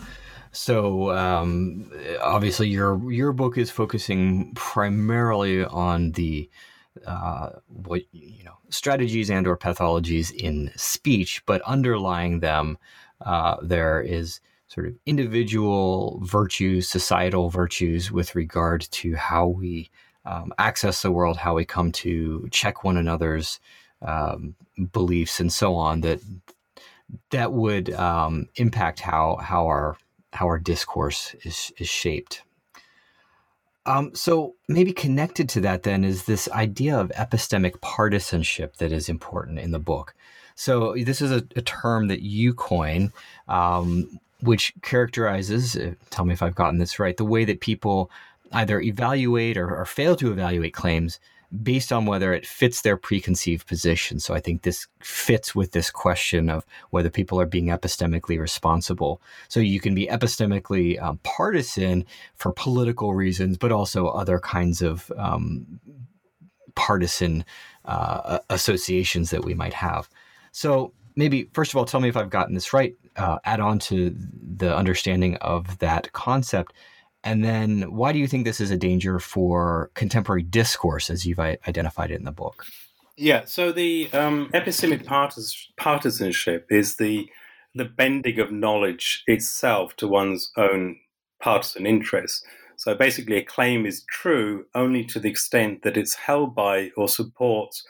so um, obviously, your your book is focusing primarily on the uh, what you know strategies and or pathologies in speech, but underlying them, uh, there is sort of individual virtues, societal virtues with regard to how we um, access the world, how we come to check one another's um, beliefs, and so on. That that would um, impact how how our how our discourse is is shaped. Um, so maybe connected to that then is this idea of epistemic partisanship that is important in the book. So this is a, a term that you coin, um, which characterizes. Uh, tell me if I've gotten this right. The way that people either evaluate or, or fail to evaluate claims based on whether it fits their preconceived position. So I think this fits with this question of whether people are being epistemically responsible. So you can be epistemically um, partisan for political reasons, but also other kinds of um, partisan uh, associations that we might have. So maybe first of all, tell me if I've gotten this right. Uh, add on to the understanding of that concept and then, why do you think this is a danger for contemporary discourse, as you've identified it in the book? Yeah, so the um, epistemic partis- partisanship is the the bending of knowledge itself to one's own partisan interests. So basically, a claim is true only to the extent that it's held by or supports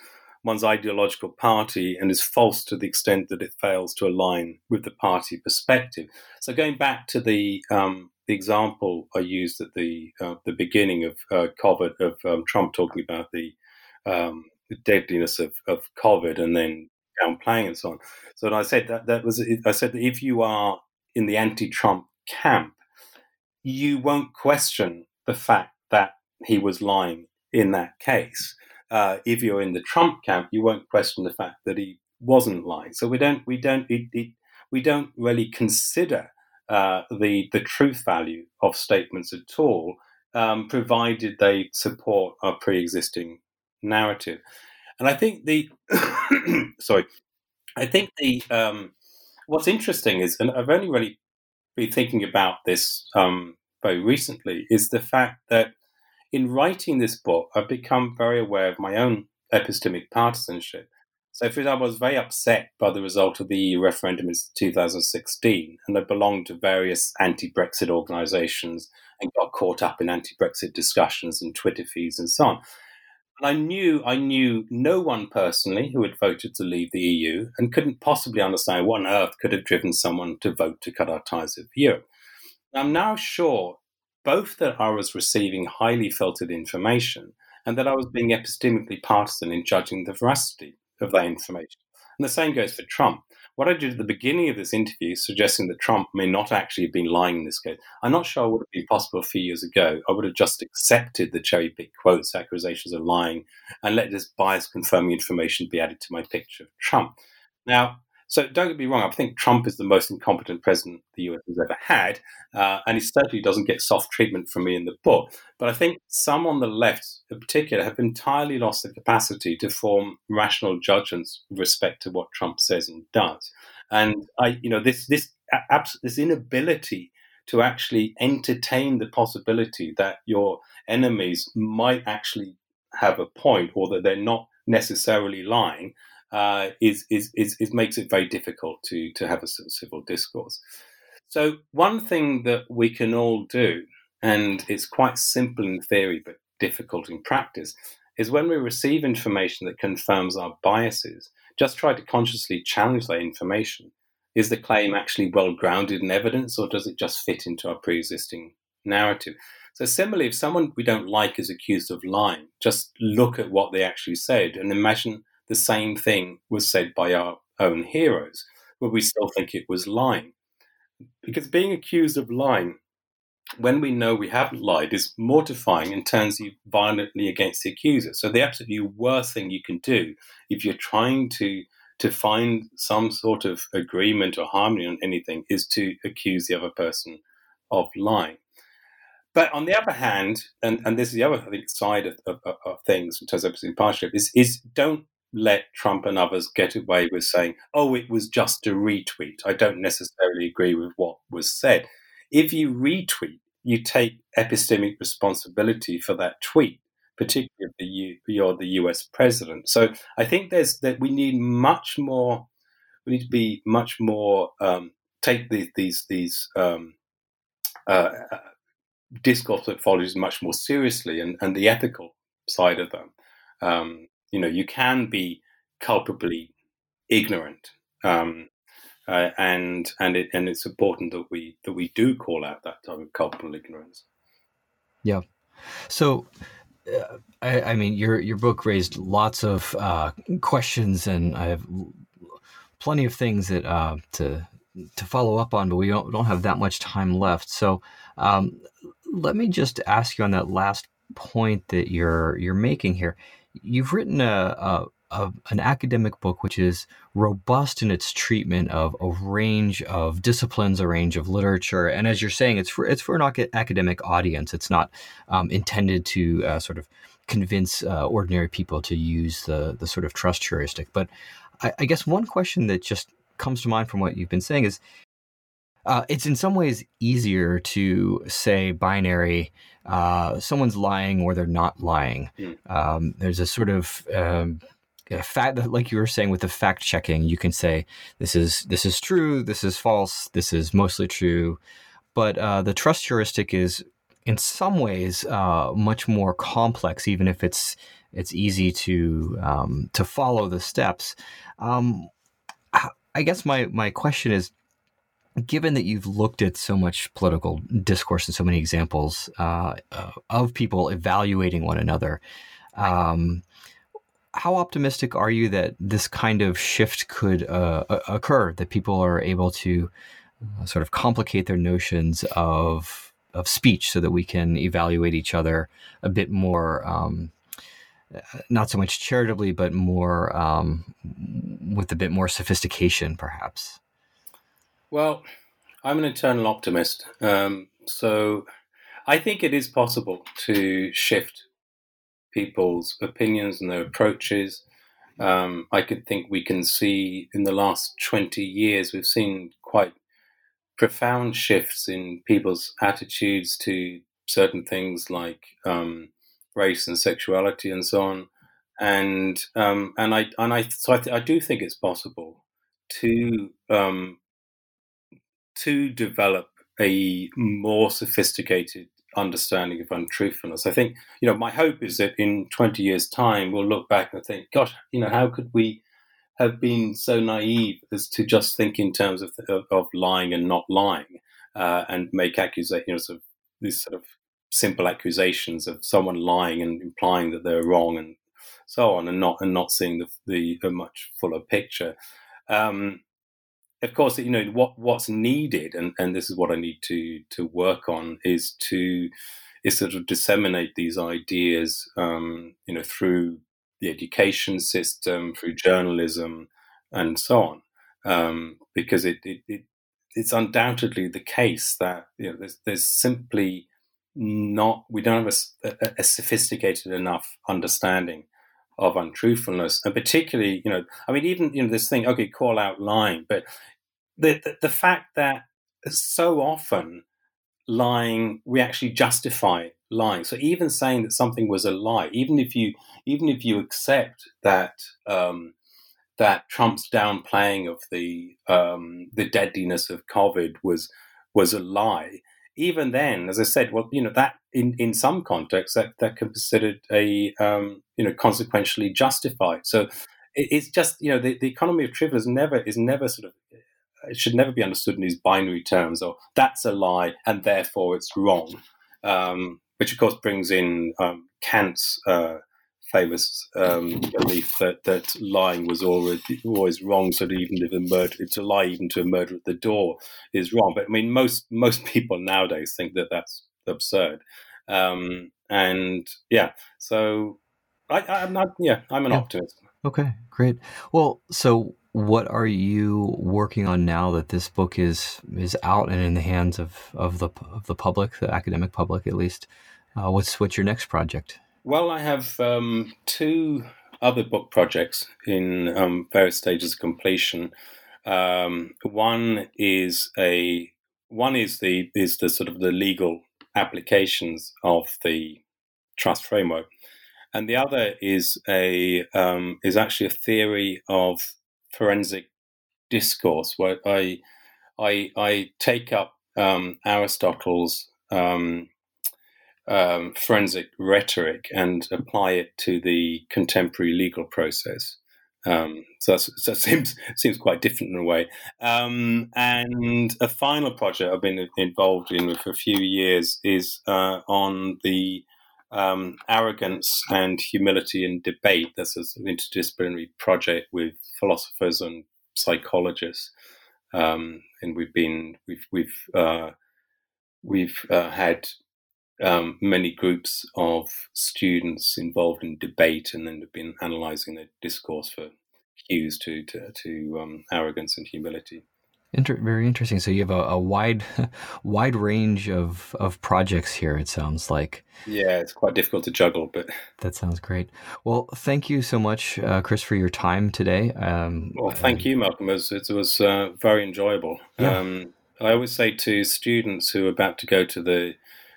one's ideological party and is false to the extent that it fails to align with the party perspective. So going back to the um, the example I used at the uh, the beginning of uh, COVID of um, Trump talking about the, um, the deadliness of, of COVID and then downplaying and so on. So I said that that was I said that if you are in the anti-Trump camp, you won't question the fact that he was lying in that case. Uh, if you're in the Trump camp, you won't question the fact that he wasn't lying. So we don't we don't it, it, we don't really consider uh, the the truth value of statements at all, um, provided they support our pre-existing narrative. And I think the <coughs> sorry, I think the um, what's interesting is, and I've only really been thinking about this um, very recently, is the fact that in writing this book, I've become very aware of my own epistemic partisanship. So, for example, I was very upset by the result of the EU referendum in 2016, and I belonged to various anti Brexit organisations and got caught up in anti Brexit discussions and Twitter feeds and so on. And I knew I knew no one personally who had voted to leave the EU and couldn't possibly understand what on earth could have driven someone to vote to cut our ties with Europe. I'm now sure both that I was receiving highly filtered information and that I was being epistemically partisan in judging the veracity of that information. And the same goes for Trump. What I did at the beginning of this interview, suggesting that Trump may not actually have been lying in this case, I'm not sure would have been possible a few years ago. I would have just accepted the cherry picked quotes, accusations of lying, and let this bias confirming information be added to my picture of Trump. Now, so don't get me wrong, I think Trump is the most incompetent president the US has ever had, uh, and he certainly doesn't get soft treatment from me in the book. But I think some on the left, in particular, have entirely lost the capacity to form rational judgments with respect to what Trump says and does. And I, you know, this this this inability to actually entertain the possibility that your enemies might actually have a point or that they're not necessarily lying uh, is, is, is, is, makes it very difficult to, to have a civil discourse. So, one thing that we can all do, and it's quite simple in theory but difficult in practice, is when we receive information that confirms our biases, just try to consciously challenge that information. Is the claim actually well grounded in evidence, or does it just fit into our pre existing narrative? So, similarly, if someone we don't like is accused of lying, just look at what they actually said and imagine the same thing was said by our own heroes, but we still think it was lying. Because being accused of lying, when we know we haven't lied, is mortifying and turns you violently against the accuser. So the absolutely worst thing you can do if you're trying to to find some sort of agreement or harmony on anything is to accuse the other person of lying. But on the other hand, and, and this is the other I think, side of, of, of things in terms of partisanship, is, is don't let Trump and others get away with saying, oh, it was just a retweet. I don't necessarily agree with what was said. If you retweet, you take epistemic responsibility for that tweet, particularly if you're the US president. So I think there's that we need much more, we need to be much more, um, take the, these, these um, uh, discourse that follows much more seriously and, and the ethical side of them. Um, you know you can be culpably ignorant um, uh, and and it and it's important that we that we do call out that type of culpable ignorance. Yeah. So uh, I, I, mean your your book raised lots of uh, questions and i have plenty of things that uh, to to follow up on but we don't, don't have that much time left. So um, let me just ask you on that last point that you're you're making here you've written a, a, a, an academic book which is robust in its treatment of a range of disciplines, a range of literature, and as you're saying, it's for it's for an academic audience. It's not um, intended to uh, sort of convince uh, ordinary people to use the the sort of trust heuristic. But I, I guess one question that just comes to mind from what you've been saying is uh, it's in some ways easier to say binary, uh, someone's lying or they're not lying. Mm. Um, there's a sort of um, a fact that, like you were saying with the fact checking, you can say this is this is true, this is false, this is mostly true. but uh, the trust heuristic is in some ways uh, much more complex, even if it's it's easy to um, to follow the steps. Um, I guess my my question is, given that you've looked at so much political discourse and so many examples uh, of people evaluating one another. Um, how optimistic are you that this kind of shift could uh, occur? That people are able to uh, sort of complicate their notions of of speech so that we can evaluate each other a bit more um, not so much charitably but more um, with a bit more sophistication perhaps well i'm an eternal optimist um, so i think it is possible to shift people's opinions and their approaches um, i could think we can see in the last 20 years we've seen quite profound shifts in people's attitudes to certain things like um, race and sexuality and so on. And um, and I and I so I, th- I, do think it's possible to um, to develop a more sophisticated understanding of untruthfulness. I think you know my hope is that in twenty years' time we'll look back and think, gosh, you know, how could we have been so naive as to just think in terms of of, of lying and not lying, uh, and make accusations, you know, sort of these sort of simple accusations of someone lying and implying that they're wrong and so on, and not and not seeing the the, the much fuller picture. Um, of course, you know what what's needed, and, and this is what I need to to work on is to is sort of disseminate these ideas, um, you know, through the education system, through journalism, and so on. Um, because it, it, it, it's undoubtedly the case that you know there's, there's simply not we don't have a, a, sophisticated enough understanding of untruthfulness, and particularly you know I mean even you know this thing okay call out lying, but the, the, the fact that so often lying we actually justify lying. So even saying that something was a lie, even if you even if you accept that um, that Trump's downplaying of the um, the deadliness of COVID was was a lie, even then, as I said, well, you know that in, in some contexts that that can be considered a um, you know consequentially justified. So it, it's just you know the, the economy of truth is never is never sort of it should never be understood in these binary terms or that's a lie and therefore it's wrong. Um, which of course brings in um, Kant's uh, famous um, belief that, that lying was always, always wrong. So that even if a murder, to lie even to a murder at the door is wrong. But I mean, most most <laughs> people nowadays think that that's absurd. Um, and yeah, so I, am not. Yeah, I'm an yeah. optimist. Okay, great. Well, so what are you working on now that this book is is out and in the hands of, of the of the public, the academic public at least? Uh, what's what's your next project? Well, I have um, two other book projects in um, various stages of completion. Um, one is a one is the is the sort of the legal applications of the trust framework, and the other is a um, is actually a theory of forensic discourse where I I, I take up um, Aristotle's um, um, forensic rhetoric and apply it to the contemporary legal process. Um, so, so it <laughs> seems seems quite different in a way. Um, and a final project I've been involved in for a few years is uh, on the um, arrogance and humility in debate. That's an interdisciplinary project with philosophers and psychologists, um, and we've been we've we've uh, we've uh, had um, many groups of students involved in debate and then have been analysing the discourse for cues to to, to um, arrogance and humility. Inter- very interesting. So you have a, a, wide, <laughs> wide range of, of projects here. It sounds like. Yeah, it's quite difficult to juggle, but <laughs> that sounds great. Well, thank you so much, uh, Chris, for your time today. Um, well, thank you, Malcolm. It was, it was uh, very enjoyable. Yeah. Um, I always say to students who are about to go to the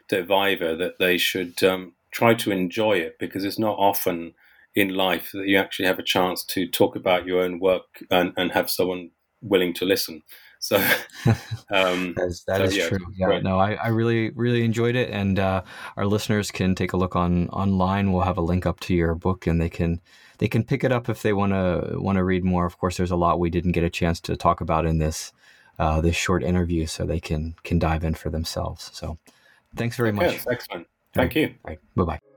to Viva that they should um, try to enjoy it because it's not often in life that you actually have a chance to talk about your own work and, and have someone willing to listen. So <laughs> um, that so, is yeah, true. Yeah, great. no, I, I really really enjoyed it, and uh, our listeners can take a look on online. We'll have a link up to your book, and they can they can pick it up if they want to want to read more. Of course, there's a lot we didn't get a chance to talk about in this uh, this short interview, so they can can dive in for themselves. So, thanks very okay, much. Excellent. Thank you. All right. Bye bye.